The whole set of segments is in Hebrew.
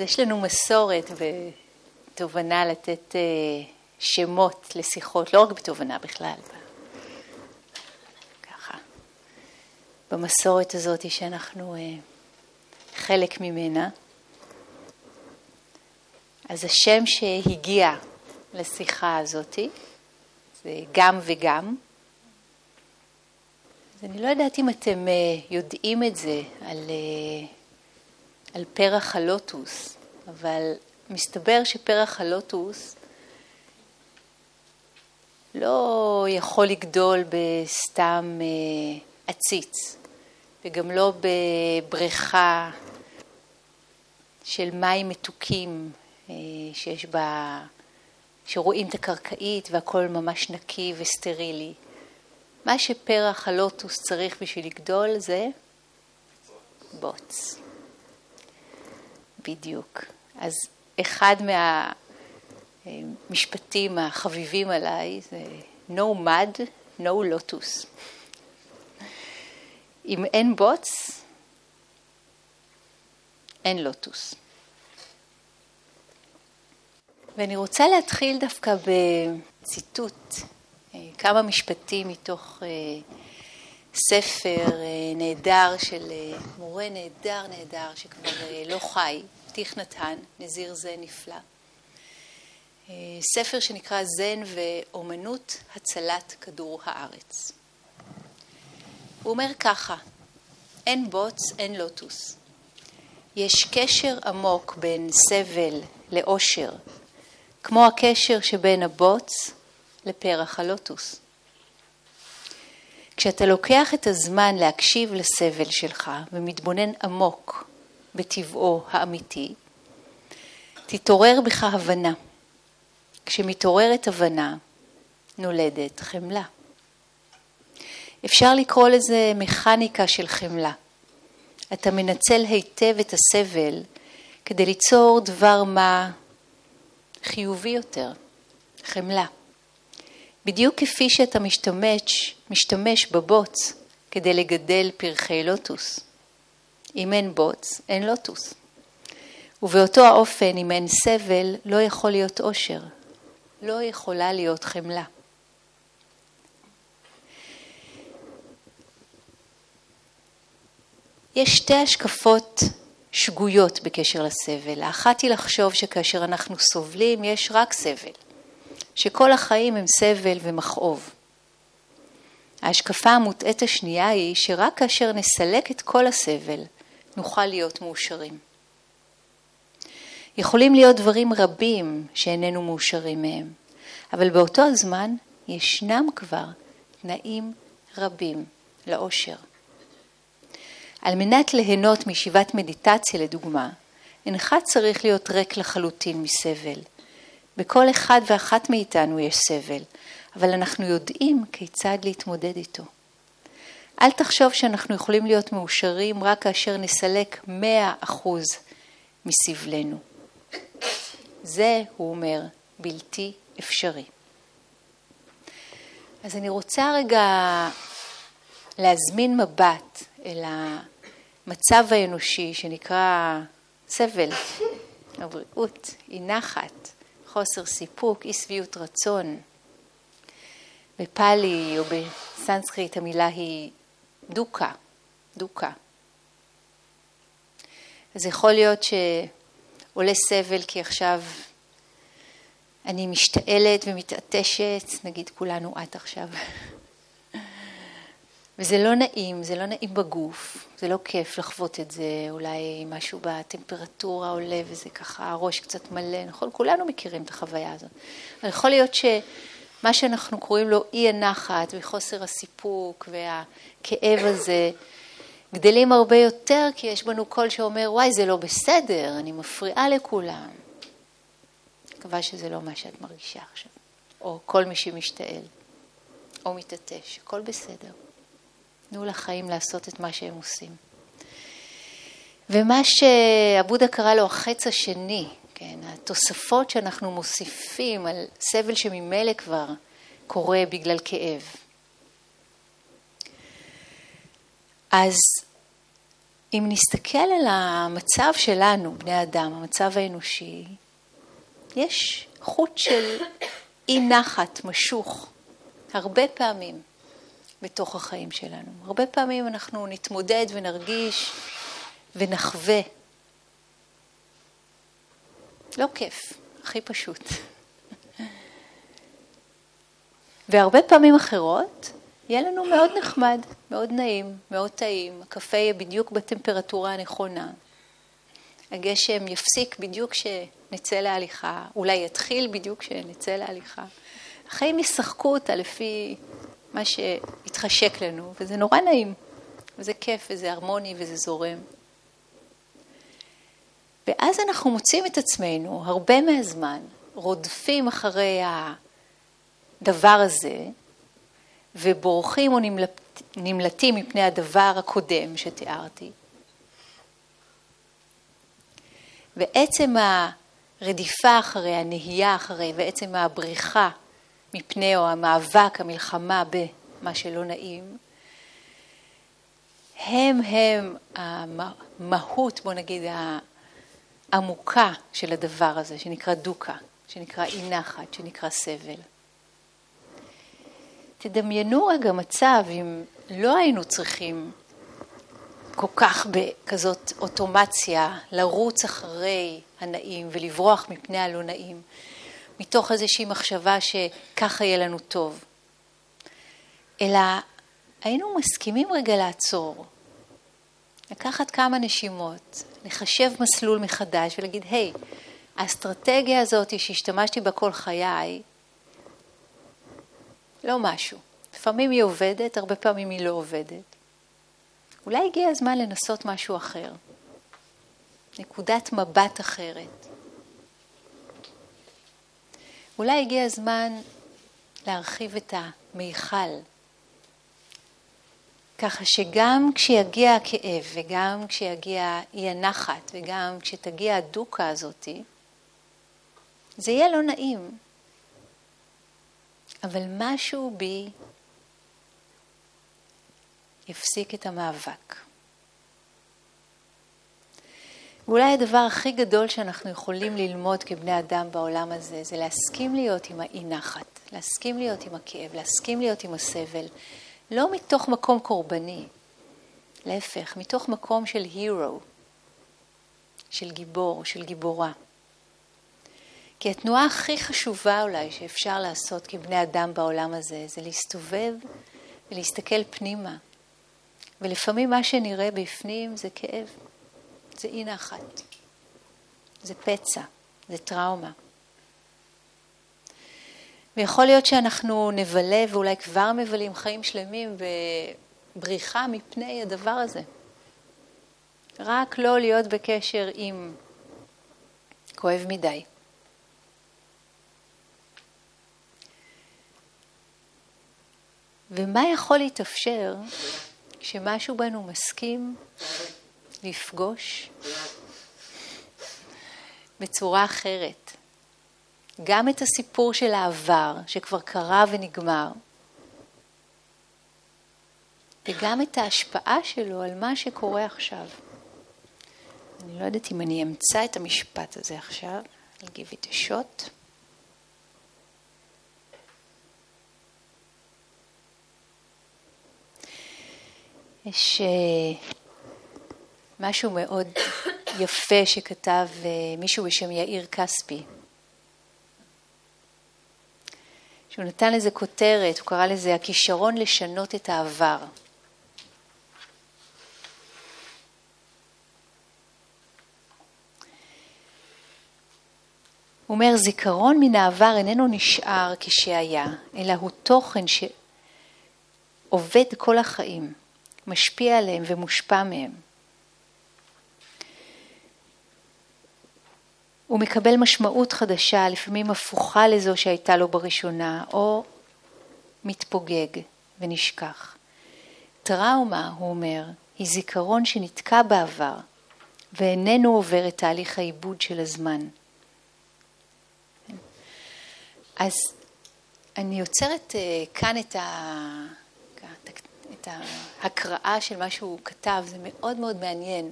אז יש לנו מסורת בתובנה לתת אה, שמות לשיחות, לא רק בתובנה בכלל. ככה. במסורת הזאת שאנחנו אה, חלק ממנה. אז השם שהגיע לשיחה הזאתי זה גם וגם. אז אני לא יודעת אם אתם אה, יודעים את זה על, על פרח הלוטוס, אבל מסתבר שפרח הלוטוס לא יכול לגדול בסתם אה, עציץ, וגם לא בבריכה של מים מתוקים שיש בה, שרואים את הקרקעית והכל ממש נקי וסטרילי. מה שפרח הלוטוס צריך בשביל לגדול זה בוץ. בדיוק. אז אחד מהמשפטים החביבים עליי זה no mud, no lotus. אם אין בוץ, אין לוטוס. ואני רוצה להתחיל דווקא בציטוט כמה משפטים מתוך אה, ספר אה, נהדר של אה, מורה נהדר נהדר שכבר לא חי, טיך נתן, נזיר זה נפלא. ספר שנקרא זן ואומנות הצלת כדור הארץ. הוא אומר ככה, אין בוץ, אין לוטוס. יש קשר עמוק בין סבל לאושר, כמו הקשר שבין הבוץ לפרח הלוטוס. כשאתה לוקח את הזמן להקשיב לסבל שלך ומתבונן עמוק בטבעו האמיתי, תתעורר בך הבנה. כשמתעוררת הבנה, נולדת חמלה. אפשר לקרוא לזה מכניקה של חמלה. אתה מנצל היטב את הסבל כדי ליצור דבר מה חיובי יותר, חמלה. בדיוק כפי שאתה משתמש, משתמש בבוץ כדי לגדל פרחי לוטוס. אם אין בוץ, אין לוטוס. ובאותו האופן, אם אין סבל, לא יכול להיות עושר. לא יכולה להיות חמלה. יש שתי השקפות שגויות בקשר לסבל. האחת היא לחשוב שכאשר אנחנו סובלים יש רק סבל. שכל החיים הם סבל ומכאוב. ההשקפה המוטעית השנייה היא שרק כאשר נסלק את כל הסבל נוכל להיות מאושרים. יכולים להיות דברים רבים שאיננו מאושרים מהם, אבל באותו הזמן ישנם כבר תנאים רבים לאושר. על מנת ליהנות מישיבת מדיטציה לדוגמה, אינך צריך להיות ריק לחלוטין מסבל, בכל אחד ואחת מאיתנו יש סבל, אבל אנחנו יודעים כיצד להתמודד איתו. אל תחשוב שאנחנו יכולים להיות מאושרים רק כאשר נסלק מאה אחוז מסבלנו. זה, הוא אומר, בלתי אפשרי. אז אני רוצה רגע להזמין מבט אל המצב האנושי שנקרא סבל, הבריאות, אי נחת, חוסר סיפוק, אי שביעות רצון. בפאלי או בסנסקריט המילה היא דוקה, דוקה. אז יכול להיות שעולה סבל כי עכשיו אני משתעלת ומתעטשת, נגיד כולנו את עכשיו. וזה לא נעים, זה לא נעים בגוף, זה לא כיף לחוות את זה, אולי משהו בטמפרטורה עולה וזה ככה, הראש קצת מלא, נכון? כולנו מכירים את החוויה הזאת. אבל יכול להיות שמה שאנחנו קוראים לו אי הנחת וחוסר הסיפוק והכאב הזה, גדלים הרבה יותר כי יש בנו קול שאומר, וואי, זה לא בסדר, אני מפריעה לכולם. מקווה שזה לא מה שאת מרגישה עכשיו, או כל מי שמשתעל, או מתעטש, הכל בסדר. תנו לחיים לעשות את מה שהם עושים. ומה שעבודה קרא לו החץ השני, כן, התוספות שאנחנו מוסיפים על סבל שממילא כבר קורה בגלל כאב. אז אם נסתכל על המצב שלנו, בני אדם, המצב האנושי, יש חוט של אי נחת משוך הרבה פעמים בתוך החיים שלנו. הרבה פעמים אנחנו נתמודד ונרגיש ונחווה. לא כיף, הכי פשוט. והרבה פעמים אחרות, יהיה לנו מאוד נחמד, מאוד נעים, מאוד טעים, הקפה יהיה בדיוק בטמפרטורה הנכונה, הגשם יפסיק בדיוק כשנצא להליכה, אולי יתחיל בדיוק כשנצא להליכה. החיים ישחקו אותה לפי מה שהתחשק לנו, וזה נורא נעים, וזה כיף, וזה הרמוני, וזה זורם. ואז אנחנו מוצאים את עצמנו הרבה מהזמן רודפים אחרי הדבר הזה, ובורחים או נמלטים מפני הדבר הקודם שתיארתי. ועצם הרדיפה אחרי, הנהייה אחרי, ועצם הבריחה מפני, או המאבק, המלחמה במה שלא נעים, הם הם המהות, בוא נגיד, העמוקה של הדבר הזה, שנקרא דוקה, שנקרא אי נחת, שנקרא סבל. תדמיינו רגע מצב אם לא היינו צריכים כל כך בכזאת אוטומציה לרוץ אחרי הנעים ולברוח מפני הלא נעים, מתוך איזושהי מחשבה שככה יהיה לנו טוב. אלא היינו מסכימים רגע לעצור, לקחת כמה נשימות, לחשב מסלול מחדש ולהגיד, היי, hey, האסטרטגיה הזאת שהשתמשתי בה כל חיי, לא משהו. לפעמים היא עובדת, הרבה פעמים היא לא עובדת. אולי הגיע הזמן לנסות משהו אחר, נקודת מבט אחרת. אולי הגיע הזמן להרחיב את המיכל, ככה שגם כשיגיע הכאב וגם כשיגיע אי הנחת וגם כשתגיע הדוקה הזאתי, זה יהיה לא נעים, אבל משהו בי יפסיק את המאבק. ואולי הדבר הכי גדול שאנחנו יכולים ללמוד כבני אדם בעולם הזה, זה להסכים להיות עם האי נחת, להסכים להיות עם הכאב, להסכים להיות עם הסבל, לא מתוך מקום קורבני, להפך, מתוך מקום של הירו, של גיבור, של גיבורה. כי התנועה הכי חשובה אולי שאפשר לעשות כבני אדם בעולם הזה, זה להסתובב ולהסתכל פנימה. ולפעמים מה שנראה בפנים זה כאב, זה אי נחת, זה פצע, זה טראומה. ויכול להיות שאנחנו נבלה, ואולי כבר מבלים חיים שלמים בבריחה מפני הדבר הזה. רק לא להיות בקשר עם כואב מדי. ומה יכול להתאפשר כשמשהו בנו מסכים לפגוש בצורה אחרת גם את הסיפור של העבר שכבר קרה ונגמר וגם את ההשפעה שלו על מה שקורה עכשיו. אני לא יודעת אם אני אמצא את המשפט הזה עכשיו, I'll give it a shot. יש אה, משהו מאוד יפה שכתב אה, מישהו בשם יאיר כספי. שהוא נתן לזה כותרת, הוא קרא לזה הכישרון לשנות את העבר. הוא אומר, זיכרון מן העבר איננו נשאר כשהיה, אלא הוא תוכן שעובד כל החיים. משפיע עליהם ומושפע מהם. הוא מקבל משמעות חדשה, לפעמים הפוכה לזו שהייתה לו בראשונה, או מתפוגג ונשכח. טראומה, הוא אומר, היא זיכרון שנתקע בעבר ואיננו עובר את תהליך העיבוד של הזמן. אז אני עוצרת אה, כאן את, ה... את ההקראה של מה שהוא כתב, זה מאוד מאוד מעניין.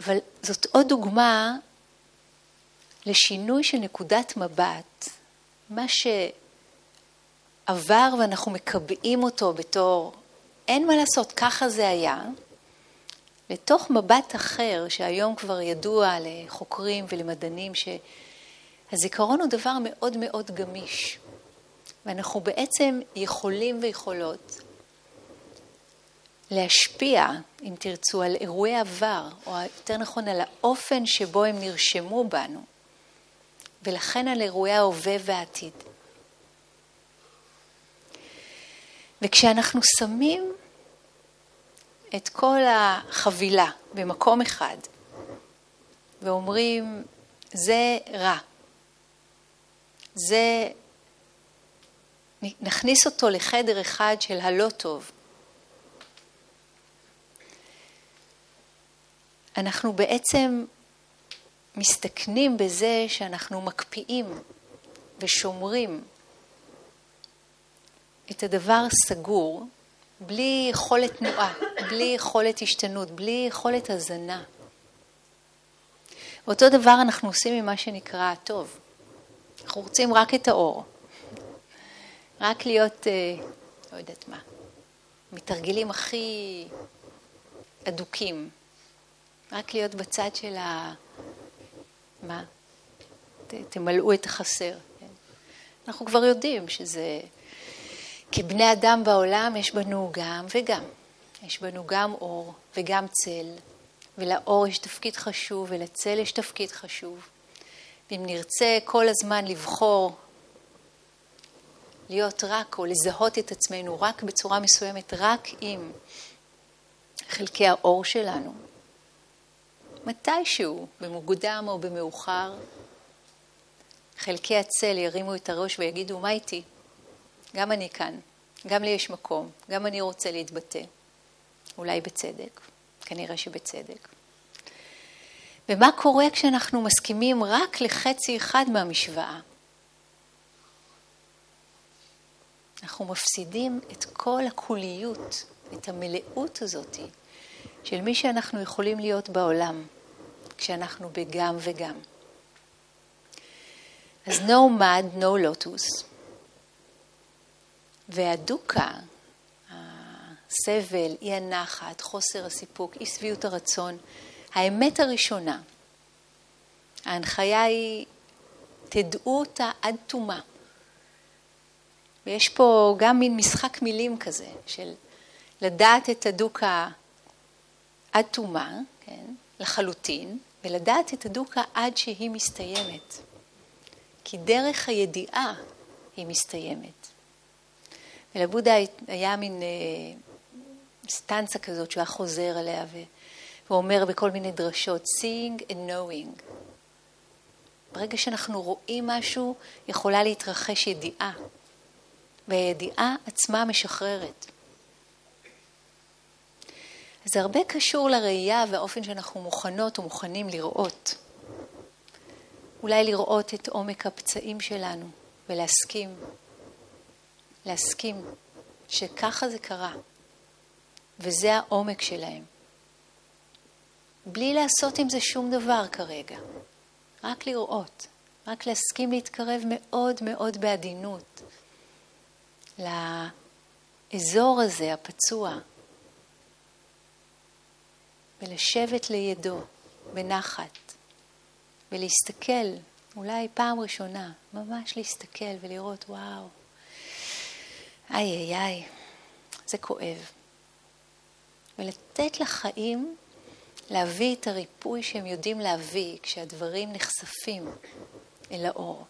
אבל זאת עוד דוגמה לשינוי של נקודת מבט, מה שעבר ואנחנו מקבעים אותו בתור אין מה לעשות, ככה זה היה, לתוך מבט אחר, שהיום כבר ידוע לחוקרים ולמדענים שהזיכרון הוא דבר מאוד מאוד גמיש, ואנחנו בעצם יכולים ויכולות להשפיע, אם תרצו, על אירועי עבר, או יותר נכון על האופן שבו הם נרשמו בנו, ולכן על אירועי ההווה והעתיד. וכשאנחנו שמים את כל החבילה במקום אחד ואומרים, זה רע, זה, נכניס אותו לחדר אחד של הלא טוב. אנחנו בעצם מסתכנים בזה שאנחנו מקפיאים ושומרים את הדבר סגור, בלי יכולת תנועה, בלי יכולת השתנות, בלי יכולת הזנה. ואותו דבר אנחנו עושים עם מה שנקרא הטוב. אנחנו רוצים רק את האור. רק להיות, אה, לא יודעת מה, מתרגלים הכי אדוקים. רק להיות בצד של ה... מה? ת, תמלאו את החסר. כן? אנחנו כבר יודעים שזה כבני אדם בעולם יש בנו גם וגם. יש בנו גם אור וגם צל, ולאור יש תפקיד חשוב ולצל יש תפקיד חשוב. ואם נרצה כל הזמן לבחור להיות רק או לזהות את עצמנו רק בצורה מסוימת, רק עם חלקי האור שלנו, מתישהו, במוקדם או במאוחר, חלקי הצל ירימו את הראש ויגידו, מה איתי? גם אני כאן, גם לי יש מקום, גם אני רוצה להתבטא. אולי בצדק, כנראה שבצדק. ומה קורה כשאנחנו מסכימים רק לחצי אחד מהמשוואה? אנחנו מפסידים את כל הקוליות, את המלאות הזאת של מי שאנחנו יכולים להיות בעולם, כשאנחנו בגם וגם. אז no mud, no lotus. והדוקה, הסבל, אי הנחת, חוסר הסיפוק, אי שביעות הרצון, האמת הראשונה, ההנחיה היא, תדעו אותה עד תומה. ויש פה גם מין משחק מילים כזה, של לדעת את הדוקה עד תומה, כן, לחלוטין, ולדעת את הדוקה עד שהיא מסתיימת. כי דרך הידיעה היא מסתיימת. ולבודה היה מין אה, סטנצה כזאת שהוא היה חוזר עליה והוא אומר בכל מיני דרשות, seeing and knowing. ברגע שאנחנו רואים משהו, יכולה להתרחש ידיעה, והידיעה עצמה משחררת. זה הרבה קשור לראייה והאופן שאנחנו מוכנות ומוכנים לראות. אולי לראות את עומק הפצעים שלנו ולהסכים להסכים שככה זה קרה, וזה העומק שלהם. בלי לעשות עם זה שום דבר כרגע, רק לראות, רק להסכים להתקרב מאוד מאוד בעדינות לאזור הזה, הפצוע, ולשבת לידו בנחת, ולהסתכל, אולי פעם ראשונה, ממש להסתכל ולראות, וואו, איי איי איי, זה כואב. ולתת לחיים להביא את הריפוי שהם יודעים להביא כשהדברים נחשפים אל האור.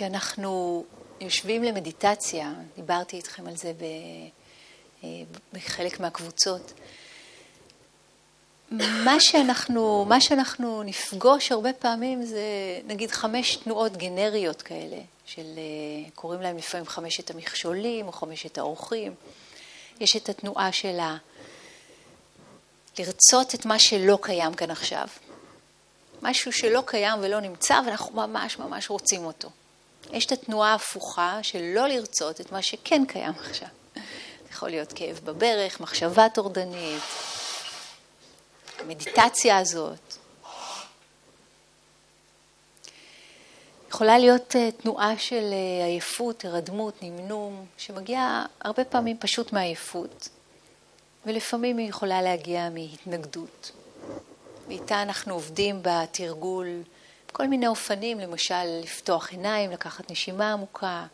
כשאנחנו יושבים למדיטציה, דיברתי איתכם על זה. אה, בחלק מהקבוצות. מה שאנחנו, מה שאנחנו נפגוש הרבה פעמים זה נגיד חמש תנועות גנריות כאלה, של, אה, קוראים להם לפעמים חמשת המכשולים או חמשת האורחים. יש את התנועה של לרצות את מה שלא קיים כאן עכשיו. משהו שלא קיים ולא נמצא, ואנחנו ממש ממש רוצים אותו. יש את התנועה ההפוכה של לא לרצות את מה שכן קיים עכשיו. יכול להיות כאב בברך, מחשבה טורדנית, המדיטציה הזאת. יכולה להיות אה, תנועה של אה, עייפות, הרדמות, נמנום, שמגיעה הרבה פעמים פשוט מעייפות, ולפעמים היא יכולה להגיע מהתנגדות. ואיתה אנחנו עובדים בתרגול כל מיני אופנים, למשל לפתוח עיניים, לקחת נשימה עמוקה,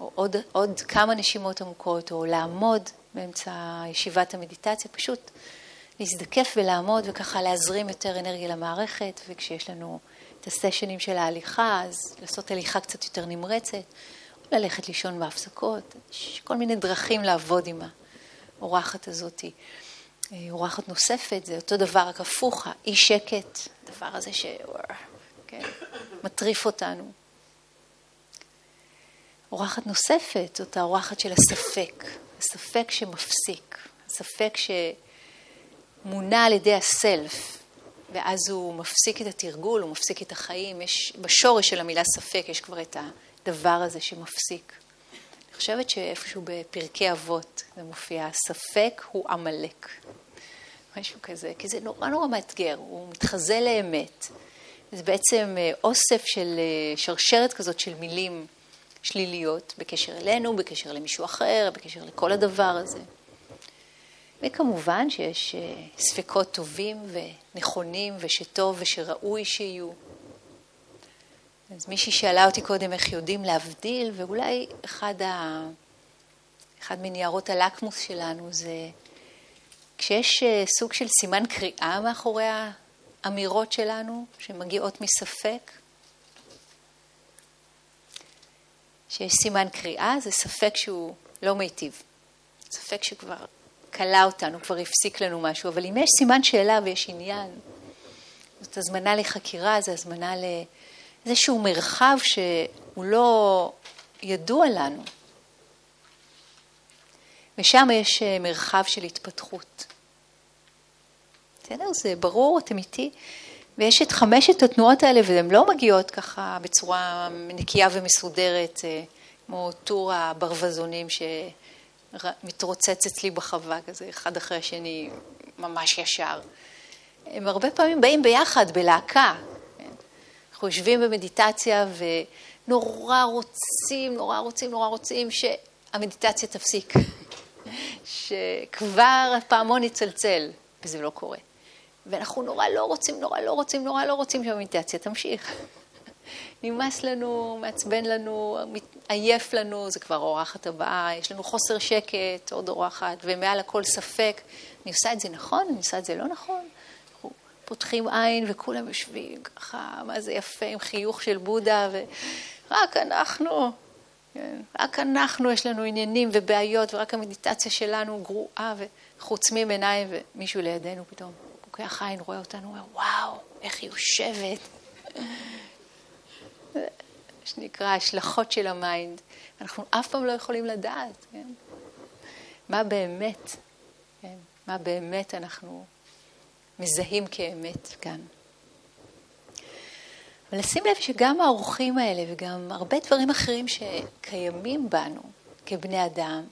או עוד, עוד כמה נשימות עמוקות, או לעמוד באמצע ישיבת המדיטציה, פשוט להזדקף ולעמוד וככה להזרים יותר אנרגיה למערכת, וכשיש לנו את הסשנים של ההליכה, אז לעשות הליכה קצת יותר נמרצת, או ללכת לישון בהפסקות, יש כל מיני דרכים לעבוד עם האורחת הזאתי. אה, אורחת נוספת, זה אותו דבר, רק הפוך, האי שקט, הדבר הזה ש... כן, מטריף אותנו. אורחת נוספת, זאת האורחת של הספק, הספק שמפסיק, הספק שמונע על ידי הסלף, ואז הוא מפסיק את התרגול, הוא מפסיק את החיים. יש, בשורש של המילה ספק יש כבר את הדבר הזה שמפסיק. אני חושבת שאיפשהו בפרקי אבות זה מופיע, הספק הוא עמלק. משהו כזה, כי זה נורא נורא מאתגר, הוא מתחזה לאמת. זה בעצם אה, אוסף של אה, שרשרת כזאת של מילים שליליות בקשר אלינו, בקשר למישהו אחר, בקשר לכל הדבר הזה. וכמובן שיש אה, ספקות טובים ונכונים ושטוב ושראוי שיהיו. אז מישהי שאלה אותי קודם איך יודעים להבדיל, ואולי אחד, ה... אחד מניירות הלקמוס שלנו זה כשיש סוג של סימן קריאה מאחורי האמירות שלנו שמגיעות מספק, שיש סימן קריאה, זה ספק שהוא לא מיטיב. ספק שכבר כלא אותנו, כבר הפסיק לנו משהו, אבל אם יש סימן שאלה ויש עניין, זאת הזמנה לחקירה, זו הזמנה לאיזשהו מרחב שהוא לא ידוע לנו. ושם יש אה, מרחב של התפתחות. בסדר? זה ברור, אתם איתי. ויש את חמשת התנועות האלה, והן לא מגיעות ככה בצורה נקייה ומסודרת, אה, כמו טור הברווזונים שמתרוצץ אצלי בחווה, כזה אחד אחרי השני, ממש ישר. הם הרבה פעמים באים ביחד, בלהקה. אנחנו יושבים במדיטציה ונורא רוצים, נורא רוצים, נורא רוצים שהמדיטציה תפסיק. שכבר הפעמון יצלצל, וזה לא קורה. ואנחנו נורא לא רוצים, נורא לא רוצים, נורא לא רוצים שהמדיטציה תמשיך. נמאס לנו, מעצבן לנו, עייף לנו, זה כבר אורחת הבאה, יש לנו חוסר שקט, עוד אורחת, ומעל הכל ספק, אני עושה את זה נכון, אני עושה את זה לא נכון. אנחנו פותחים עין וכולם יושבים ככה, מה זה יפה, עם חיוך של בודהה, ורק אנחנו, כן, רק אנחנו יש לנו עניינים ובעיות, ורק המדיטציה שלנו גרועה, ועוצמים עיניים, ומישהו לידינו פתאום. פוקח עין, רואה אותנו, אומר, וואו, איך היא יושבת. שנקרא השלכות של ה mind. אנחנו אף פעם לא יכולים לדעת, כן? מה באמת, כן? מה באמת אנחנו מזהים כאמת כאן. אבל לשים לב שגם האורחים האלה וגם הרבה דברים אחרים שקיימים בנו כבני אדם,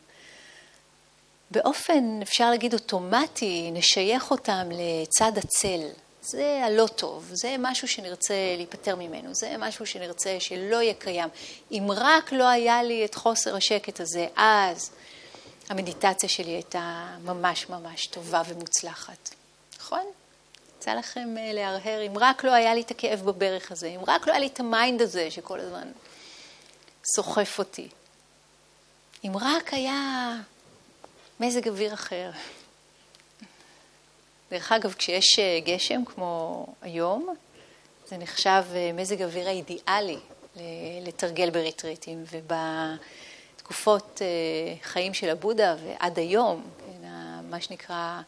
באופן, אפשר להגיד, אוטומטי, נשייך אותם לצד הצל. זה הלא טוב, זה משהו שנרצה להיפטר ממנו, זה משהו שנרצה שלא יהיה קיים. אם רק לא היה לי את חוסר השקט הזה, אז המדיטציה שלי הייתה ממש ממש טובה ומוצלחת. נכון? יצא לכם אה, להרהר, אם רק לא היה לי את הכאב בברך הזה, אם רק לא היה לי את ה mind הזה שכל הזמן סוחף אותי. אם רק היה מזג אוויר אחר. דרך אגב, כשיש אה, גשם כמו היום, זה נחשב אה, מזג אוויר האידיאלי לתרגל בריטריטים, ובתקופות אה, חיים של הבודה ועד היום, כן, מה שנקרא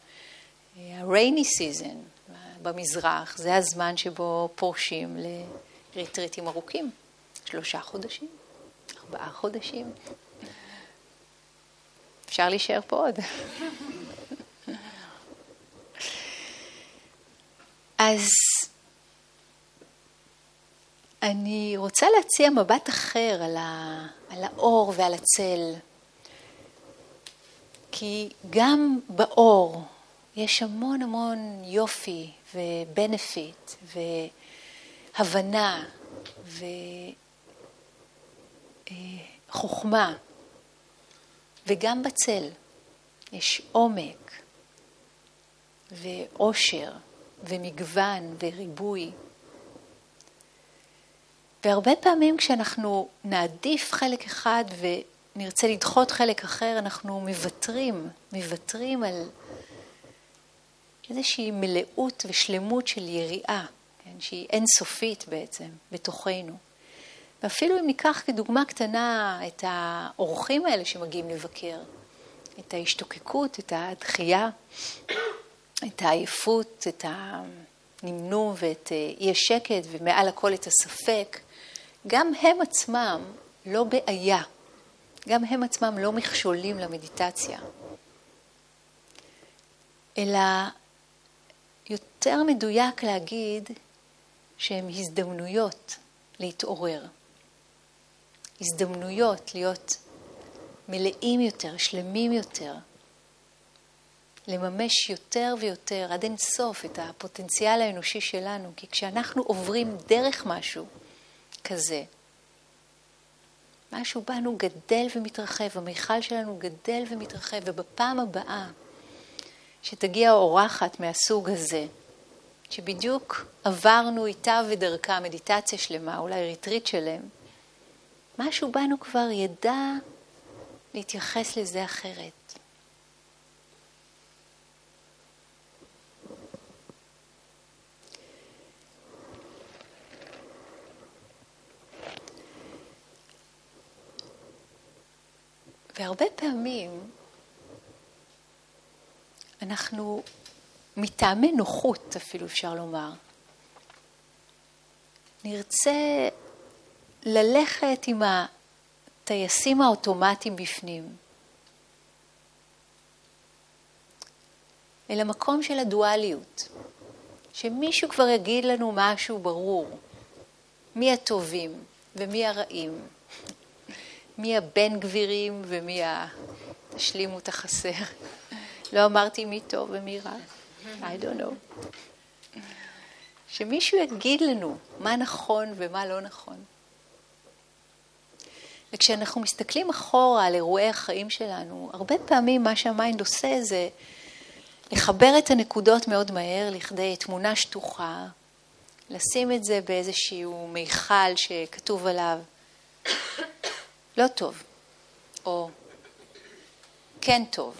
ה-rainy season במזרח, זה הזמן שבו פורשים לריטריטים ארוכים, שלושה חודשים, ארבעה חודשים. אפשר להישאר פה עוד. אז אני רוצה להציע מבט אחר על, ה, על האור ועל הצל. כי גם באור יש המון המון יופי ובנפיט והבנה וחוכמה, וגם בצל יש עומק ועושר ומגוון וריבוי. והרבה פעמים כשאנחנו נעדיף חלק אחד ונרצה לדחות חלק אחר, אנחנו מוותרים, מוותרים על איזושהי מלאות ושלמות של יריעה, כן, שהיא אינסופית בעצם, בתוכנו. ואפילו אם ניקח כדוגמה קטנה את האורחים האלה שמגיעים לבקר, את ההשתוקקות, את הדחייה, את העייפות, את הנמנום ואת אי השקט, ומעל הכל את הספק, גם הם עצמם לא בעיה, גם הם עצמם לא מכשולים למדיטציה, אלא יותר מדויק להגיד שהם הזדמנויות להתעורר. הזדמנויות להיות מלאים יותר, שלמים יותר, לממש יותר ויותר, עד אין סוף, את הפוטנציאל האנושי שלנו, כי כשאנחנו עוברים דרך משהו כזה, משהו בנו גדל ומתרחב, המיכל שלנו גדל ומתרחב, ובפעם הבאה שתגיע אורחת מהסוג הזה, שבדיוק עברנו איתה ודרכה מדיטציה שלמה, אולי ריטריט שלם, משהו בנו כבר ידע להתייחס לזה אחרת. והרבה פעמים אנחנו מטעמי נוחות אפילו אפשר לומר, נרצה ללכת עם הטייסים האוטומטיים בפנים, אל המקום של הדואליות, שמישהו כבר יגיד לנו משהו ברור, מי הטובים ומי הרעים, מי הבן גבירים ומי ה... תשלימו את החסר. לא אמרתי מי טוב ומי רע. I don't know. שמישהו יגיד לנו מה נכון ומה לא נכון. וכשאנחנו מסתכלים אחורה על אירועי החיים שלנו, הרבה פעמים מה שהמיינד עושה זה לחבר את הנקודות מאוד מהר לכדי תמונה שטוחה, לשים את זה באיזשהו מיכל שכתוב עליו לא טוב, או כן טוב.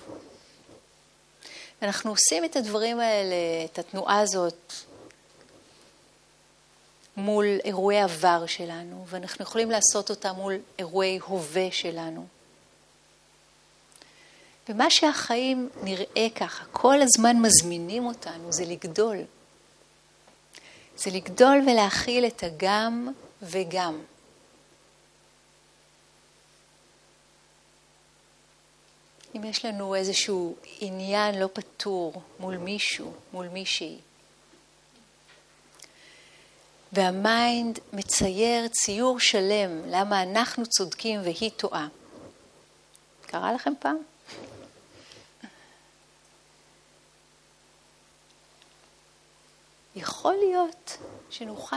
אנחנו עושים את הדברים האלה, את התנועה הזאת, מול אירועי עבר שלנו, ואנחנו יכולים לעשות אותה מול אירועי הווה שלנו. ומה שהחיים נראה ככה, כל הזמן מזמינים אותנו, זה לגדול. זה לגדול ולהכיל את הגם וגם. אם יש לנו איזשהו עניין לא פתור מול מישהו, מול מישהי, והמיינד מצייר ציור שלם למה אנחנו צודקים והיא טועה. קרה לכם פעם? יכול להיות שנוכל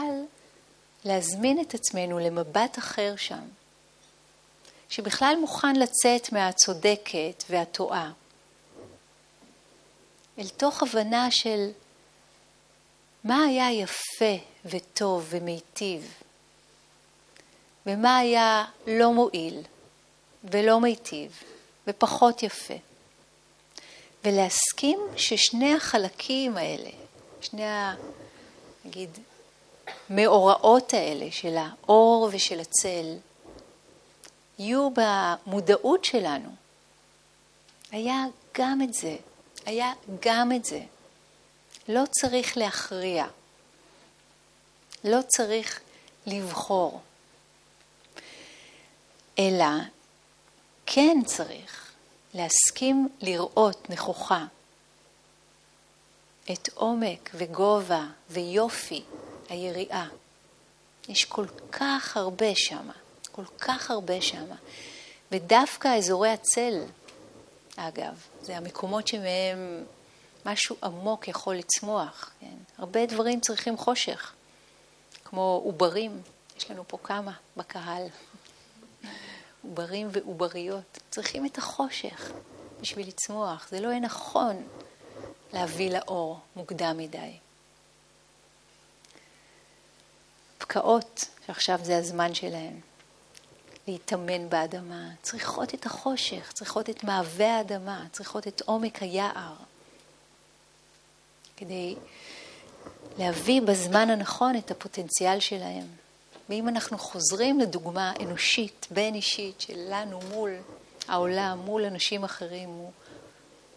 להזמין את עצמנו למבט אחר שם, שבכלל מוכן לצאת מהצודקת והטועה, אל תוך הבנה של מה היה יפה וטוב ומיטיב, ומה היה לא מועיל ולא מיטיב ופחות יפה. ולהסכים ששני החלקים האלה, שני, ה... נגיד, מאורעות האלה של האור ושל הצל, יהיו במודעות שלנו. היה גם את זה, היה גם את זה. לא צריך להכריע, לא צריך לבחור, אלא כן צריך להסכים לראות נכוחה את עומק וגובה ויופי היריעה. יש כל כך הרבה שמה, כל כך הרבה שמה. ודווקא אזורי הצל, אגב, זה המקומות שמהם משהו עמוק יכול לצמוח. כן? הרבה דברים צריכים חושך, כמו עוברים, יש לנו פה כמה בקהל, עוברים ועובריות, צריכים את החושך בשביל לצמוח. זה לא יהיה נכון להביא לאור מוקדם מדי. פקעות, שעכשיו זה הזמן שלהן, להתאמן באדמה, צריכות את החושך, צריכות את מעבה האדמה, צריכות את עומק היער, כדי להביא בזמן הנכון את הפוטנציאל שלהם. ואם אנחנו חוזרים לדוגמה אנושית, בין אישית, שלנו מול העולם, מול אנשים אחרים,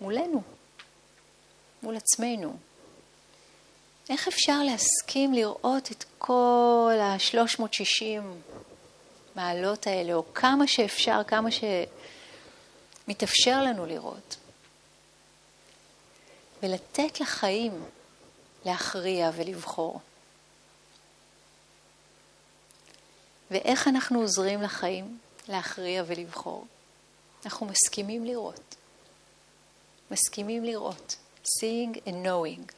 מולנו, מול עצמנו, איך אפשר להסכים לראות את כל ה-360 מעלות האלה, או כמה שאפשר, כמה שמתאפשר לנו לראות, ולתת לחיים להכריע ולבחור. ואיך אנחנו עוזרים לחיים להכריע ולבחור? אנחנו מסכימים לראות. מסכימים לראות. seeing and knowing.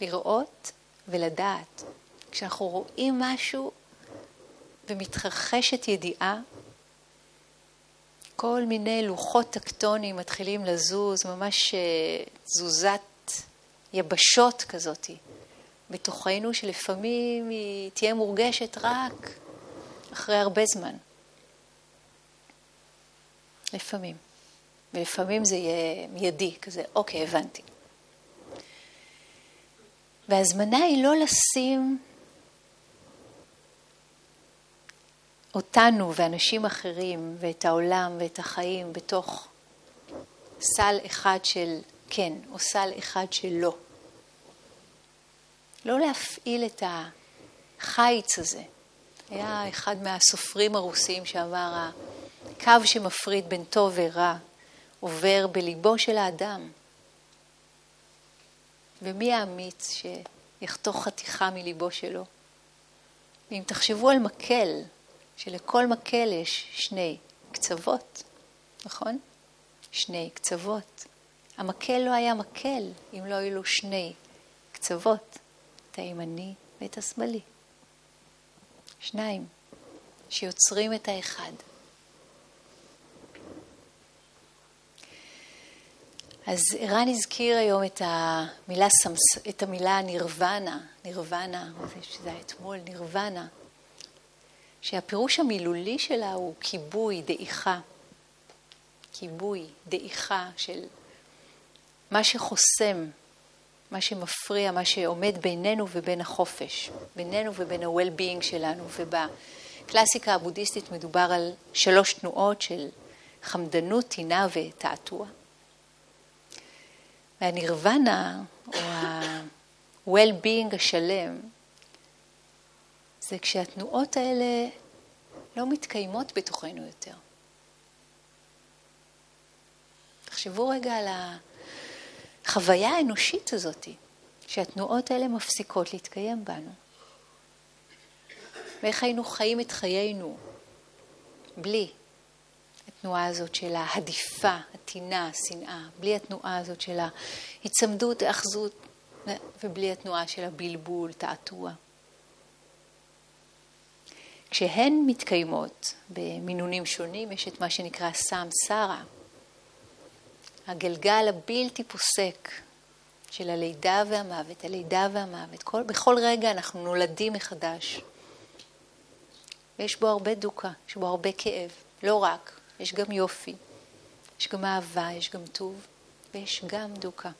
לראות ולדעת. כשאנחנו רואים משהו ומתרחשת ידיעה, כל מיני לוחות טקטונים מתחילים לזוז, ממש אה, תזוזת יבשות כזאת בתוכנו, שלפעמים היא תהיה מורגשת רק אחרי הרבה זמן. לפעמים. ולפעמים זה יהיה מיידי, כזה, אוקיי, הבנתי. וההזמנה היא לא לשים אותנו ואנשים אחרים ואת העולם ואת החיים בתוך סל אחד של כן או סל אחד של לא. לא להפעיל את החיץ הזה. היה אחד מהסופרים הרוסים שאמר, הקו שמפריד בין טוב ורע עובר בליבו של האדם. ומי האמיץ שיחתוך חתיכה מליבו שלו? ואם תחשבו על מקל, שלכל מקל יש שני קצוות, נכון? שני קצוות. המקל לא היה מקל אם לא היו לו שני קצוות, את הימני ואת השמאלי. שניים, שיוצרים את האחד. אז ערן הזכיר היום את המילה, סמס, את המילה נירוונה, נירוונה, שזה היה אתמול, נירוונה, שהפירוש המילולי שלה הוא כיבוי, דעיכה. כיבוי, דעיכה של מה שחוסם, מה שמפריע, מה שעומד בינינו ובין החופש, בינינו ובין ה-well-being שלנו. ובקלאסיקה הבודהיסטית מדובר על שלוש תנועות של חמדנות, טינה ותעתוע. והנירוונה, או ה-well-being השלם, זה כשהתנועות האלה לא מתקיימות בתוכנו יותר. תחשבו רגע על החוויה האנושית הזאת, שהתנועות האלה מפסיקות להתקיים בנו. ואיך היינו חיים את חיינו בלי התנועה הזאת של ההדיפה, הטינה, השנאה, בלי התנועה הזאת של ההיצמדות, האחזות, ובלי התנועה של הבלבול, תעתוע. כשהן מתקיימות במינונים שונים, יש את מה שנקרא סם סרה, הגלגל הבלתי פוסק של הלידה והמוות, הלידה והמוות. כל, בכל רגע אנחנו נולדים מחדש. ויש בו הרבה דוקה, יש בו הרבה כאב. לא רק, יש גם יופי, יש גם אהבה, יש גם טוב, ויש גם דוקה.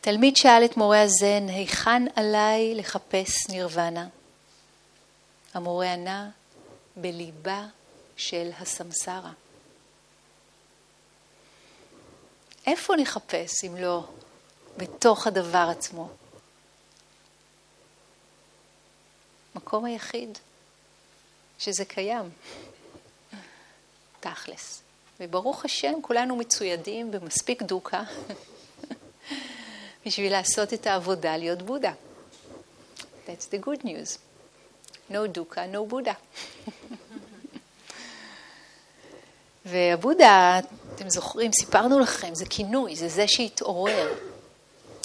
תלמיד שאל את מורה הזן, היכן עליי לחפש נירוונה? המורה ענה, בליבה של הסמסרה. איפה נחפש אם לא בתוך הדבר עצמו? מקום היחיד שזה קיים, תכלס. וברוך השם, כולנו מצוידים במספיק דוקה בשביל לעשות את העבודה להיות בודה. That's the good news. No dukkha, no Buddha. והבודה, אתם זוכרים, סיפרנו לכם, זה כינוי, זה זה שהתעורר.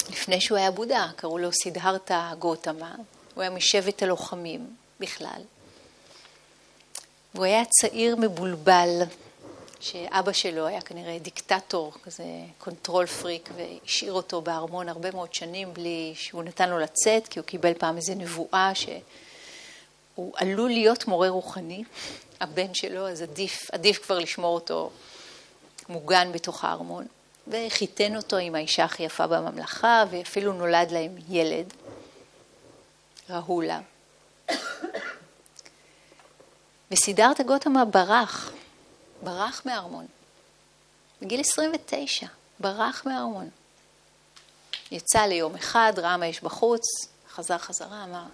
לפני שהוא היה בודה, קראו לו סידהרתה גותמה, הוא היה משבט הלוחמים בכלל. והוא היה צעיר מבולבל, שאבא שלו היה כנראה דיקטטור, כזה control freak, והשאיר אותו בארמון הרבה מאוד שנים בלי שהוא נתן לו לצאת, כי הוא קיבל פעם איזו נבואה שהוא עלול להיות מורה רוחני, הבן שלו, אז עדיף, עדיף כבר לשמור אותו מוגן בתוך הארמון. וחיתן אותו עם האישה הכי יפה בממלכה, ואפילו נולד להם ילד, רהולה. וסידרת גותמה ברח, ברח מהארמון. בגיל 29, ברח מהארמון. יצא ליום אחד, ראה מה יש בחוץ, חזר חזרה, אמר,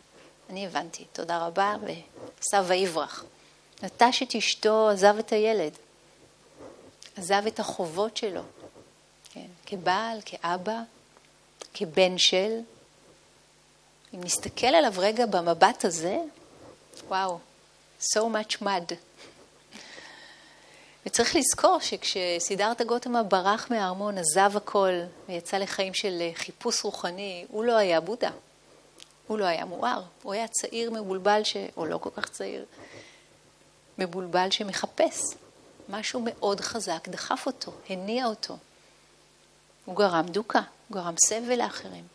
אני הבנתי, תודה רבה, ועשה ויברח. נטש את אשתו, עזב את הילד, עזב את החובות שלו, כן, כבעל, כאבא, כבן של. אם נסתכל עליו רגע במבט הזה, וואו, so much mud. וצריך לזכור שכשסידרת גותמה ברח מהארמון, עזב הכל ויצא לחיים של חיפוש רוחני, הוא לא היה בודה. הוא לא היה מואר, הוא היה צעיר מבולבל, ש... או לא כל כך צעיר, מבולבל שמחפש. משהו מאוד חזק דחף אותו, הניע אותו. הוא גרם דוקה, הוא גרם סבל לאחרים.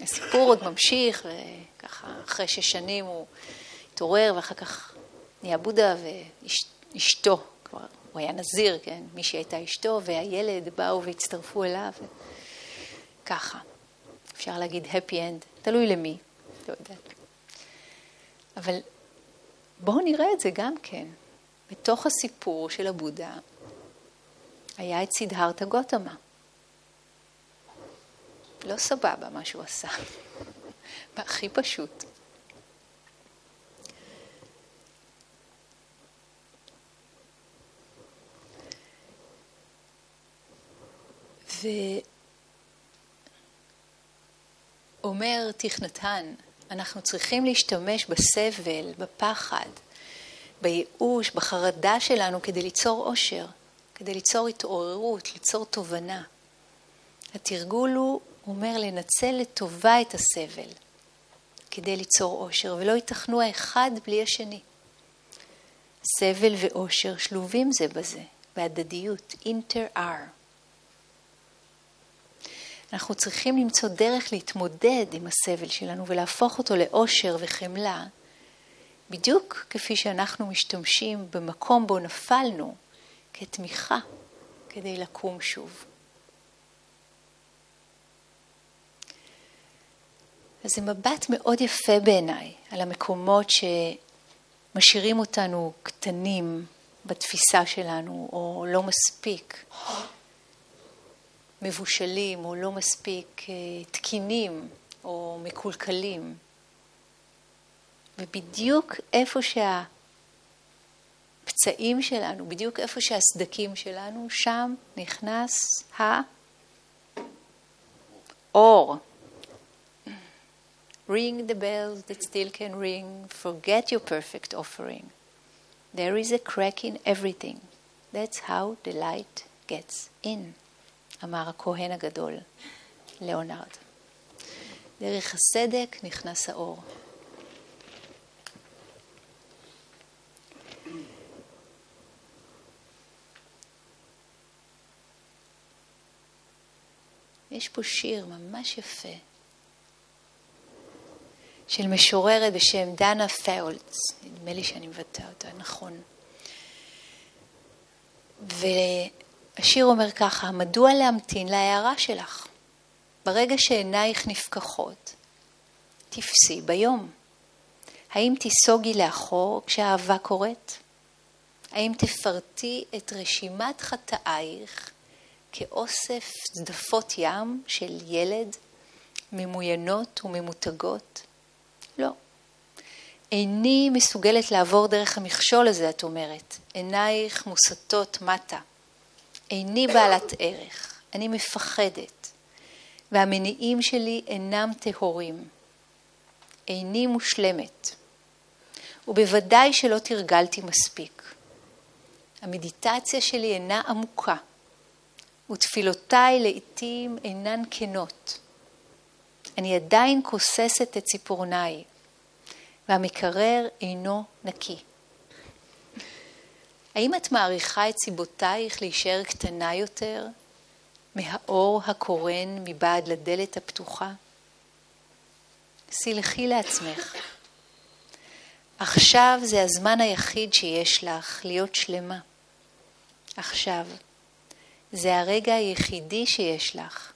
הסיפור עוד ממשיך, וככה אחרי שש שנים הוא התעורר, ואחר כך נהיה בודה ואשתו, כבר, הוא היה נזיר, כן, מי שהייתה אשתו, והילד באו והצטרפו אליו, ככה. אפשר להגיד happy end, תלוי למי, לא יודעת. אבל בואו נראה את זה גם כן. בתוך הסיפור של הבודה היה את סידהרתה גותמה. לא סבבה מה שהוא עשה, הכי פשוט. ואומר תכנתן, אנחנו צריכים להשתמש בסבל, בפחד, בייאוש, בחרדה שלנו כדי ליצור אושר, כדי ליצור התעוררות, ליצור תובנה. התרגול הוא, אומר, לנצל לטובה את הסבל כדי ליצור אושר, ולא ייתכנו האחד בלי השני. סבל ואושר שלובים זה בזה, בהדדיות, inter-R. אנחנו צריכים למצוא דרך להתמודד עם הסבל שלנו ולהפוך אותו לאושר וחמלה, בדיוק כפי שאנחנו משתמשים במקום בו נפלנו כתמיכה כדי לקום שוב. אז זה מבט מאוד יפה בעיניי על המקומות שמשאירים אותנו קטנים בתפיסה שלנו, או לא מספיק מבושלים, או לא מספיק אה, תקינים, או מקולקלים. ובדיוק איפה שהפצעים שלנו, בדיוק איפה שהסדקים שלנו, שם נכנס האור. Ring the bells that still can ring, forget your perfect offering. There is a crack in everything. That's how the light gets in, אמר הכהן הגדול, ליאונרד. דרך הסדק נכנס האור. יש פה שיר ממש יפה של משוררת בשם דנה פאולץ, נדמה לי שאני מבטא אותה נכון. והשיר אומר ככה, מדוע להמתין להערה שלך? ברגע שעינייך נפקחות, תפסי ביום. האם תיסוגי לאחור כשהאהבה קורית? האם תפרטי את רשימת חטאייך כאוסף צדפות ים של ילד ממוינות וממותגות? לא. איני מסוגלת לעבור דרך המכשול הזה, את אומרת. עינייך מוסטות מטה. איני בעלת ערך. אני מפחדת. והמניעים שלי אינם טהורים. איני מושלמת, ובוודאי שלא תרגלתי מספיק. המדיטציה שלי אינה עמוקה, ותפילותיי לעתים אינן כנות. אני עדיין כוססת את ציפורניי, והמקרר אינו נקי. האם את מעריכה את סיבותייך להישאר קטנה יותר מהאור הקורן מבעד לדלת הפתוחה? סלחי לעצמך. עכשיו זה הזמן היחיד שיש לך להיות שלמה. עכשיו. זה הרגע היחידי שיש לך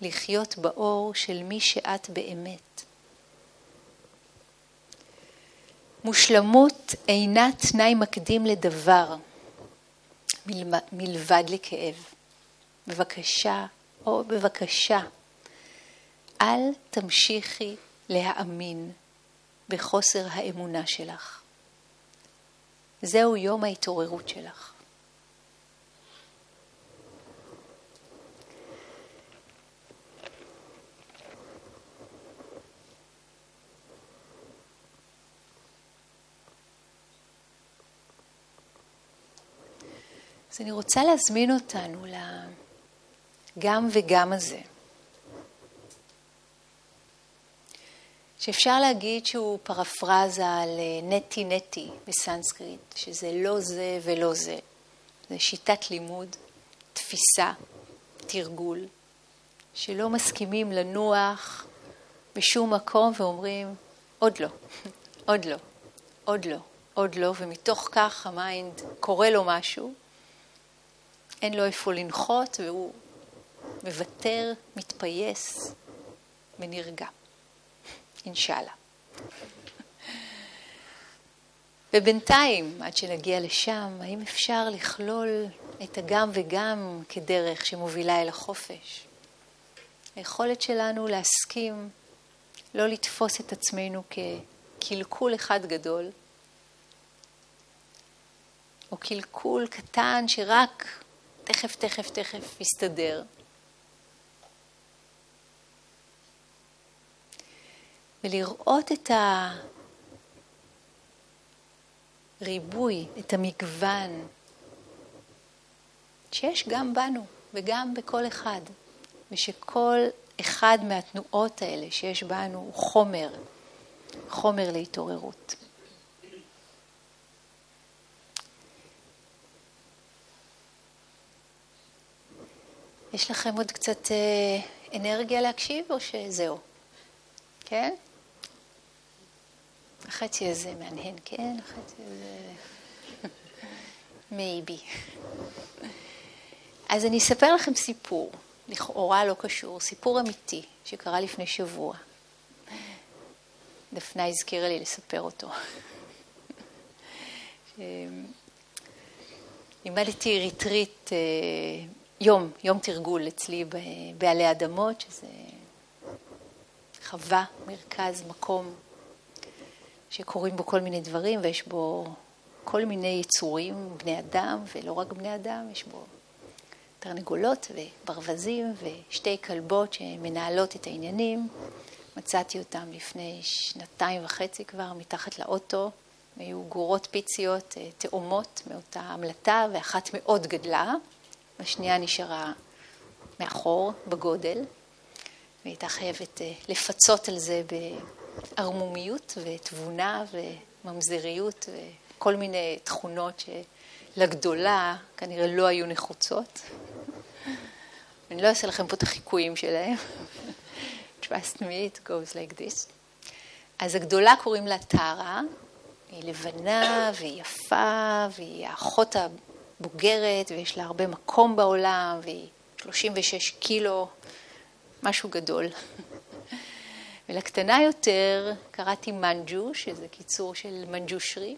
לחיות באור של מי שאת באמת. מושלמות אינה תנאי מקדים לדבר מלבד לכאב. בבקשה, או בבקשה, אל תמשיכי להאמין בחוסר האמונה שלך. זהו יום ההתעוררות שלך. אז אני רוצה להזמין אותנו לגם וגם הזה. שאפשר להגיד שהוא פרפרזה על אה, נטי נטי בסנסקריט, שזה לא זה ולא זה. זה שיטת לימוד, תפיסה, תרגול, שלא מסכימים לנוח בשום מקום ואומרים, עוד לא, עוד לא, עוד לא, עוד לא, ומתוך כך ה mind קורא לו משהו, אין לו איפה לנחות והוא מוותר, מתפייס ונרגע. אינשאללה. ובינתיים, עד שנגיע לשם, האם אפשר לכלול את הגם וגם כדרך שמובילה אל החופש? היכולת שלנו להסכים לא לתפוס את עצמנו כקלקול אחד גדול, או קלקול קטן שרק תכף, תכף, תכף יסתדר. ולראות את הריבוי, את המגוון שיש גם בנו וגם בכל אחד, ושכל אחד מהתנועות האלה שיש בנו הוא חומר, חומר להתעוררות. יש לכם עוד קצת אה, אנרגיה להקשיב או שזהו? כן? החצי הזה מהנהן, כן? החצי הזה... מייבי. אז אני אספר לכם סיפור, לכאורה לא קשור, סיפור אמיתי שקרה לפני שבוע. דפנה הזכירה לי לספר אותו. לימדתי ריטריט אה, יום, יום תרגול אצלי בעלי אדמות, שזה חווה, מרכז, מקום, שקורים בו כל מיני דברים, ויש בו כל מיני יצורים, בני אדם, ולא רק בני אדם, יש בו תרנגולות וברווזים ושתי כלבות שמנהלות את העניינים. מצאתי אותם לפני שנתיים וחצי כבר מתחת לאוטו. היו גורות פיציות אה, תאומות מאותה המלטה, ואחת מאוד גדלה. השנייה נשארה מאחור בגודל, והייתה חייבת אה, לפצות על זה בערמומיות ותבונה וממזריות וכל מיני תכונות שלגדולה כנראה לא היו נחוצות. אני לא אעשה לכם פה את החיקויים שלהם. Trust me, it goes like this. אז הגדולה קוראים לה טרה, היא לבנה והיא יפה והיא האחות בוגרת ויש לה הרבה מקום בעולם והיא 36 קילו, משהו גדול. ולקטנה יותר קראתי מנג'ו, שזה קיצור של מנג'ושרי,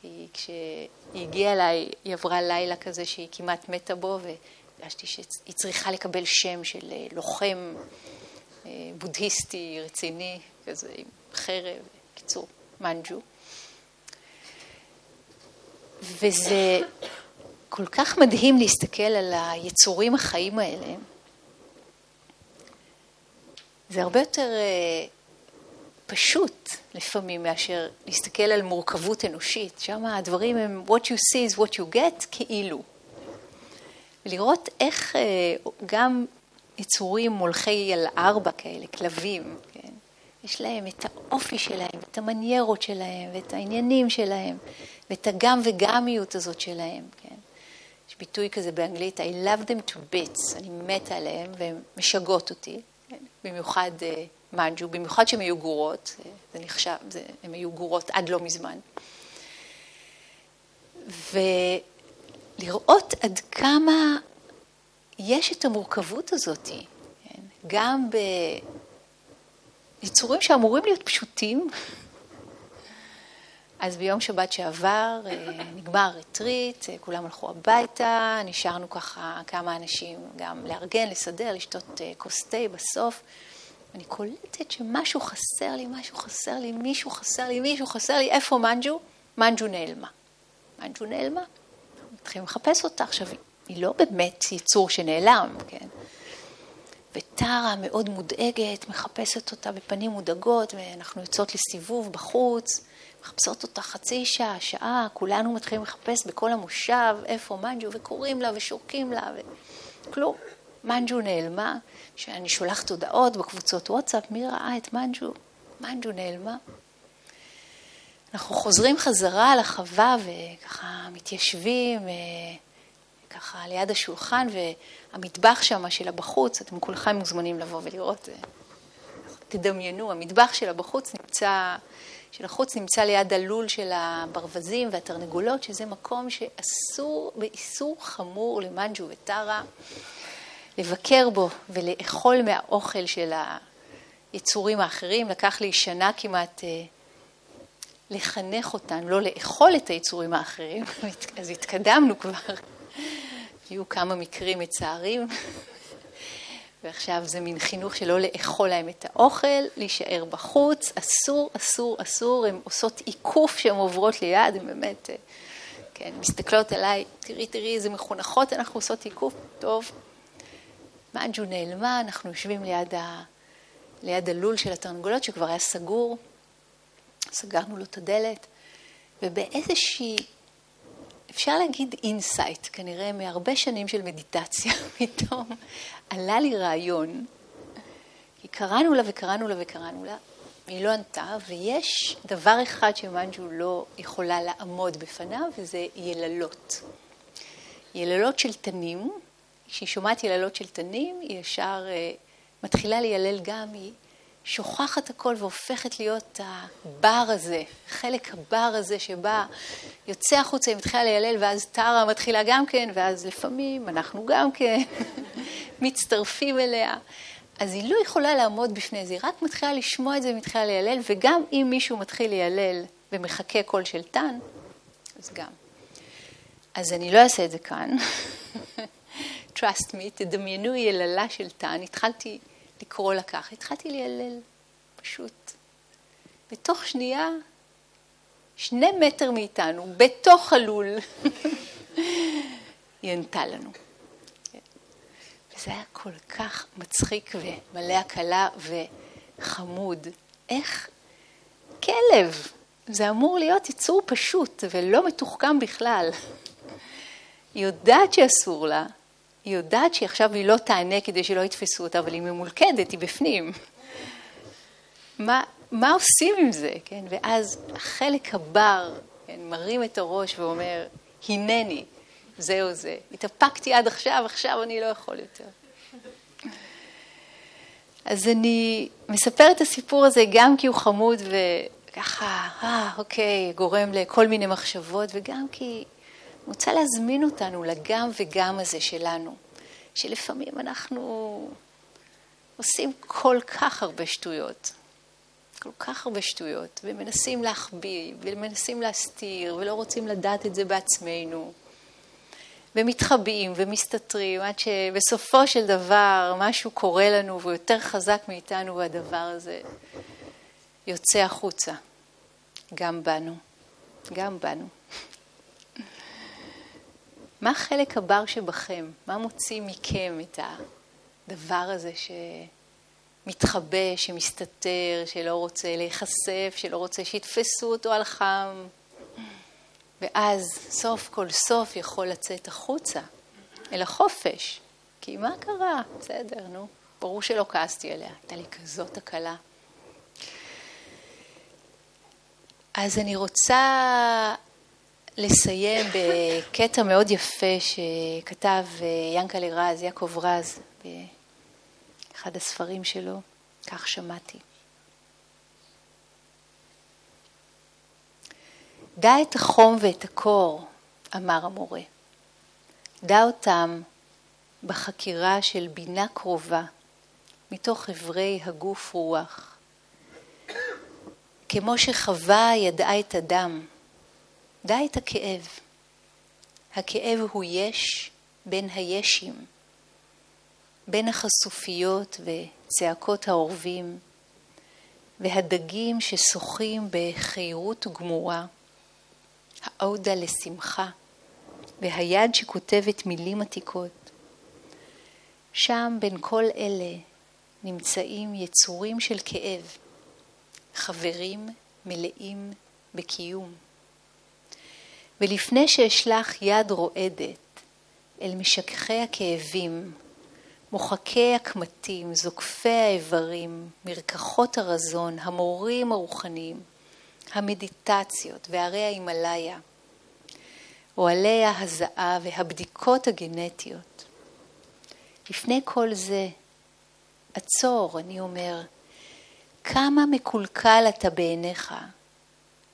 כי כשהיא הגיעה אליי, היא עברה לילה כזה שהיא כמעט מתה בו, והרגשתי שהיא צריכה לקבל שם של אה, לוחם אה, בודהיסטי רציני, כזה עם חרב, קיצור, מנג'ו. וזה כל כך מדהים להסתכל על היצורים החיים האלה, זה הרבה יותר אה, פשוט לפעמים מאשר להסתכל על מורכבות אנושית. שם הדברים הם what you see is what you get כאילו. ולראות איך אה, גם יצורים מולכי על ארבע כאלה, כלבים, כן? יש להם את האופי שלהם, את המניירות שלהם, ואת העניינים שלהם, ואת הגם וגמיות הזאת שלהם? יש ביטוי כזה באנגלית, I love them to bits, אני מתה עליהם והן משגעות אותי? במיוחד uh, מנג'ו, במיוחד שהן היו גורות, זה נחשב, הן היו גורות עד לא מזמן. ולראות עד כמה יש את המורכבות הזאת, כן? גם ביצורים שאמורים להיות פשוטים. אז ביום שבת שעבר אה, נגמר הרטריט, אה, כולם הלכו הביתה, נשארנו ככה כמה אנשים גם לארגן, לסדר, לשתות אה, כוס תה בסוף. אני קולטת שמשהו חסר לי, משהו חסר לי, מישהו חסר לי, מישהו חסר לי, איפה מנג'ו? מנג'ו נעלמה. מנג'ו נעלמה. מתחילים לחפש אותה. עכשיו, היא לא באמת יצור שנעלם, כן? וטרה מאוד מודאגת, מחפשת אותה בפנים מודאגות, ואנחנו יוצאות לסיבוב בחוץ, מחפשות אותה חצי שעה, שעה, כולנו מתחילים לחפש בכל המושב איפה מנג'ו, וקוראים לה ושורקים לה, וכלום. מנג'ו נעלמה, שאני שולחת הודעות בקבוצות וואטסאפ, מי ראה את מנג'ו? מנג'ו נעלמה. אנחנו חוזרים חזרה לחווה וככה מתיישבים אה, ככה ליד השולחן והמטבח שם שלה בחוץ, אתם כולכם מוזמנים לבוא ולראות, אה, תדמיינו, המטבח שלה בחוץ נמצא, של החוץ נמצא ליד הלול של הברווזים והתרנגולות, שזה מקום שאסור, באיסור חמור למנג'ו וטרה. לבקר בו ולאכול מהאוכל של היצורים האחרים. לקח לי שנה כמעט אה, לחנך אותן, לא לאכול את היצורים האחרים, אז התקדמנו כבר. היו כמה מקרים מצערים, ועכשיו זה מין חינוך שלא לאכול להם את האוכל, להישאר בחוץ, אסור, אסור, אסור, הן עושות עיקוף שהן עוברות ליד, הן באמת, אה, כן, מסתכלות עליי, תראי, תראי איזה מחונכות אנחנו עושות עיקוף, טוב, מאנג'ו נעלמה, אנחנו יושבים ליד, ה... ליד הלול של התרנגולות שכבר היה סגור, סגרנו לו את הדלת, ובאיזושהי, אפשר להגיד insight, כנראה מהרבה שנים של מדיטציה, פתאום עלה לי רעיון, כי קראנו לה וקראנו לה וקראנו לה, והיא לא ענתה, ויש דבר אחד שמאנג'ו לא יכולה לעמוד בפניו, וזה יללות. יללות של תנים, כשהיא שומעת יללות של תנים, היא ישר uh, מתחילה לילל גם, היא שוכחת הכל והופכת להיות הבר הזה, חלק הבר הזה שבה יוצא החוצה, היא מתחילה לילל, ואז טרה מתחילה גם כן, ואז לפעמים אנחנו גם כן מצטרפים אליה. אז היא לא יכולה לעמוד בפני זה, היא רק מתחילה לשמוע את זה ומתחילה לילל, וגם אם מישהו מתחיל לילל ומחכה קול של טן, אז גם. אז אני לא אעשה את זה כאן. trust me, תדמיינו יללה של טען, התחלתי לקרוא לה כך, התחלתי לילל, פשוט. בתוך שנייה, שני מטר מאיתנו, בתוך הלול, היא ענתה לנו. וזה היה כל כך מצחיק ומלא הקלה וחמוד. איך כלב, זה אמור להיות יצור פשוט ולא מתוחכם בכלל. היא יודעת שאסור לה, היא יודעת שעכשיו היא לא תענה כדי שלא יתפסו אותה, אבל היא ממולכדת, היא בפנים. מה, מה עושים עם זה, כן? ואז החלק הבר כן, מרים את הראש ואומר, הנני, זהו זה. התאפקתי עד עכשיו, עכשיו אני לא יכול יותר. אז אני מספרת את הסיפור הזה גם כי הוא חמוד וככה, אה, אוקיי, גורם לכל מיני מחשבות, וגם כי רוצה להזמין אותנו לגם וגם הזה שלנו, שלפעמים אנחנו עושים כל כך הרבה שטויות, כל כך הרבה שטויות, ומנסים להחביא, ומנסים להסתיר, ולא רוצים לדעת את זה בעצמנו, ומתחבאים ומסתתרים, עד שבסופו של דבר משהו קורה לנו והוא יותר חזק מאיתנו, והדבר הזה יוצא החוצה, גם בנו, גם בנו. מה החלק הבר שבכם? מה מוציא מכם את הדבר הזה מתחבא, שמסתתר, שלא רוצה להיחשף, שלא רוצה שיתפסו אותו על חם. ואז סוף כל סוף יכול לצאת החוצה, אל החופש. כי מה קרה? בסדר, נו. ברור שלא כעסתי עליה, הייתה לי כזאת הקלה. אז אני רוצה לסיים בקטע מאוד יפה שכתב אה, ינקלה רז, יעקב רז, באחד הספרים שלו, כך שמעתי. דע את החום ואת הקור, אמר המורה. דע אותם בחקירה של בינה קרובה, מתוך אברי הגוף רוח. כמו שחווה ידעה את הדם, דע את הכאב. הכאב הוא יש בין הישים, בין החשופיות וצעקות העורבים, והדגים ששוחים בחירות גמורה, העודה לשמחה, והיד שכותבת מילים עתיקות. שם בין כל אלה נמצאים יצורים של כאב, חברים מלאים בקיום. ולפני שאשלח יד רועדת אל משככי הכאבים, מוחקי הקמטים, זוקפי האיברים, מרקחות הרזון, המורים הרוחניים, המדיטציות והרי ההימאליה, אוהלי ההזעה והבדיקות הגנטיות. לפני כל זה, עצור, אני אומר, כמה מקולקל אתה בעיניך,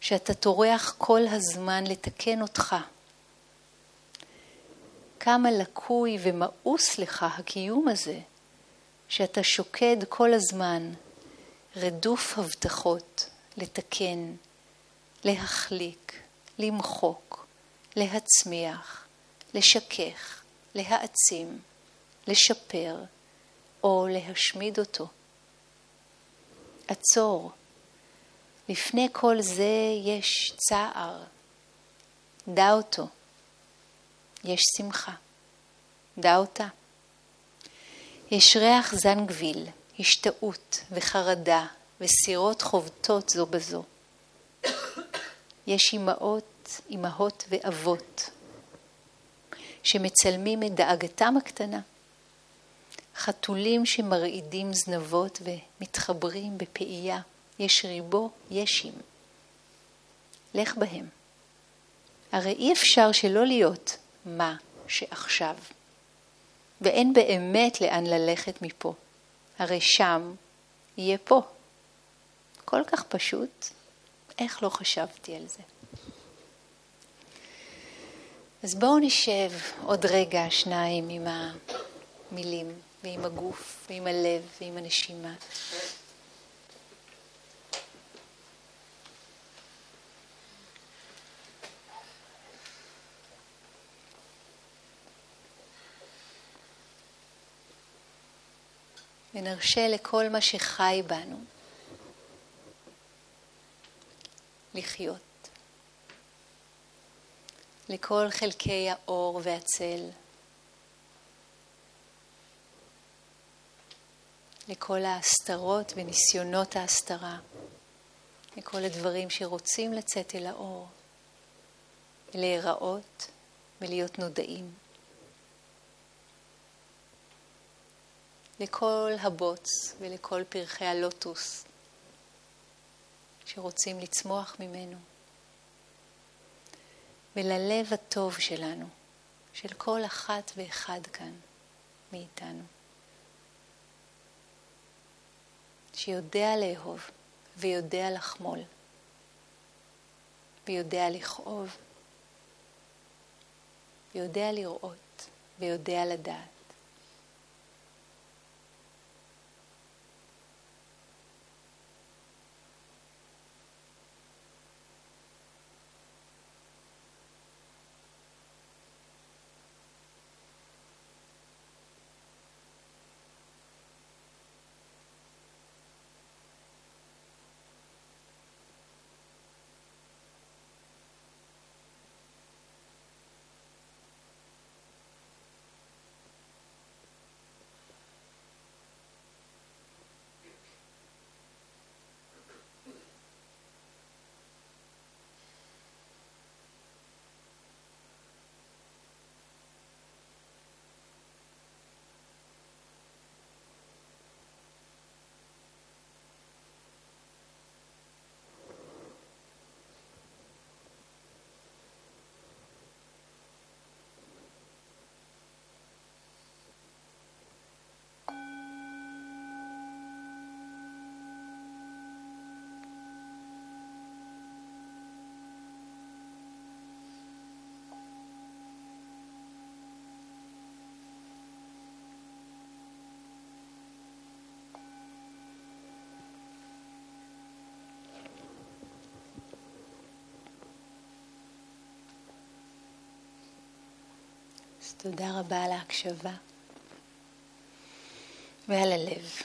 שאתה טורח כל הזמן לתקן אותך. כמה לקוי ומאוס לך הקיום הזה, שאתה שוקד כל הזמן רדוף הבטחות לתקן, להחליק, למחוק, להצמיח, לשכך, להעצים, לשפר או להשמיד אותו. עצור. לפני כל זה יש צער. דע אותו. יש שמחה. דע אותה. יש ריח זנגוויל, השתאות וחרדה וסירות חובטות זו בזו. יש אמהות, אמהות ואבות שמצלמים את דאגתם הקטנה. חתולים שמרעידים זנבות ומתחברים בפאייה. יש ריבו ישים. לך בהם. הרי אי אפשר שלא להיות מה שעכשיו. ואין באמת לאן ללכת מפה. הרי שם יהיה פה. כל כך פשוט, איך לא חשבתי על זה? אז בואו נשב עוד רגע, שניים, עם המילים. ועם הגוף, ועם הלב, ועם הנשימה. ונרשה לכל מה שחי בנו לחיות. לכל חלקי האור והצל. לכל ההסתרות וניסיונות ההסתרה, לכל הדברים שרוצים לצאת אל האור, להיראות ולהיות נודעים. לכל הבוץ ולכל פרחי הלוטוס שרוצים לצמוח ממנו, וללב הטוב שלנו, של כל אחת ואחד כאן מאיתנו. שיודע לאהוב ויודע לחמול ויודע לכאוב ויודע לראות ויודע לדעת. אז תודה רבה על ההקשבה ועל הלב.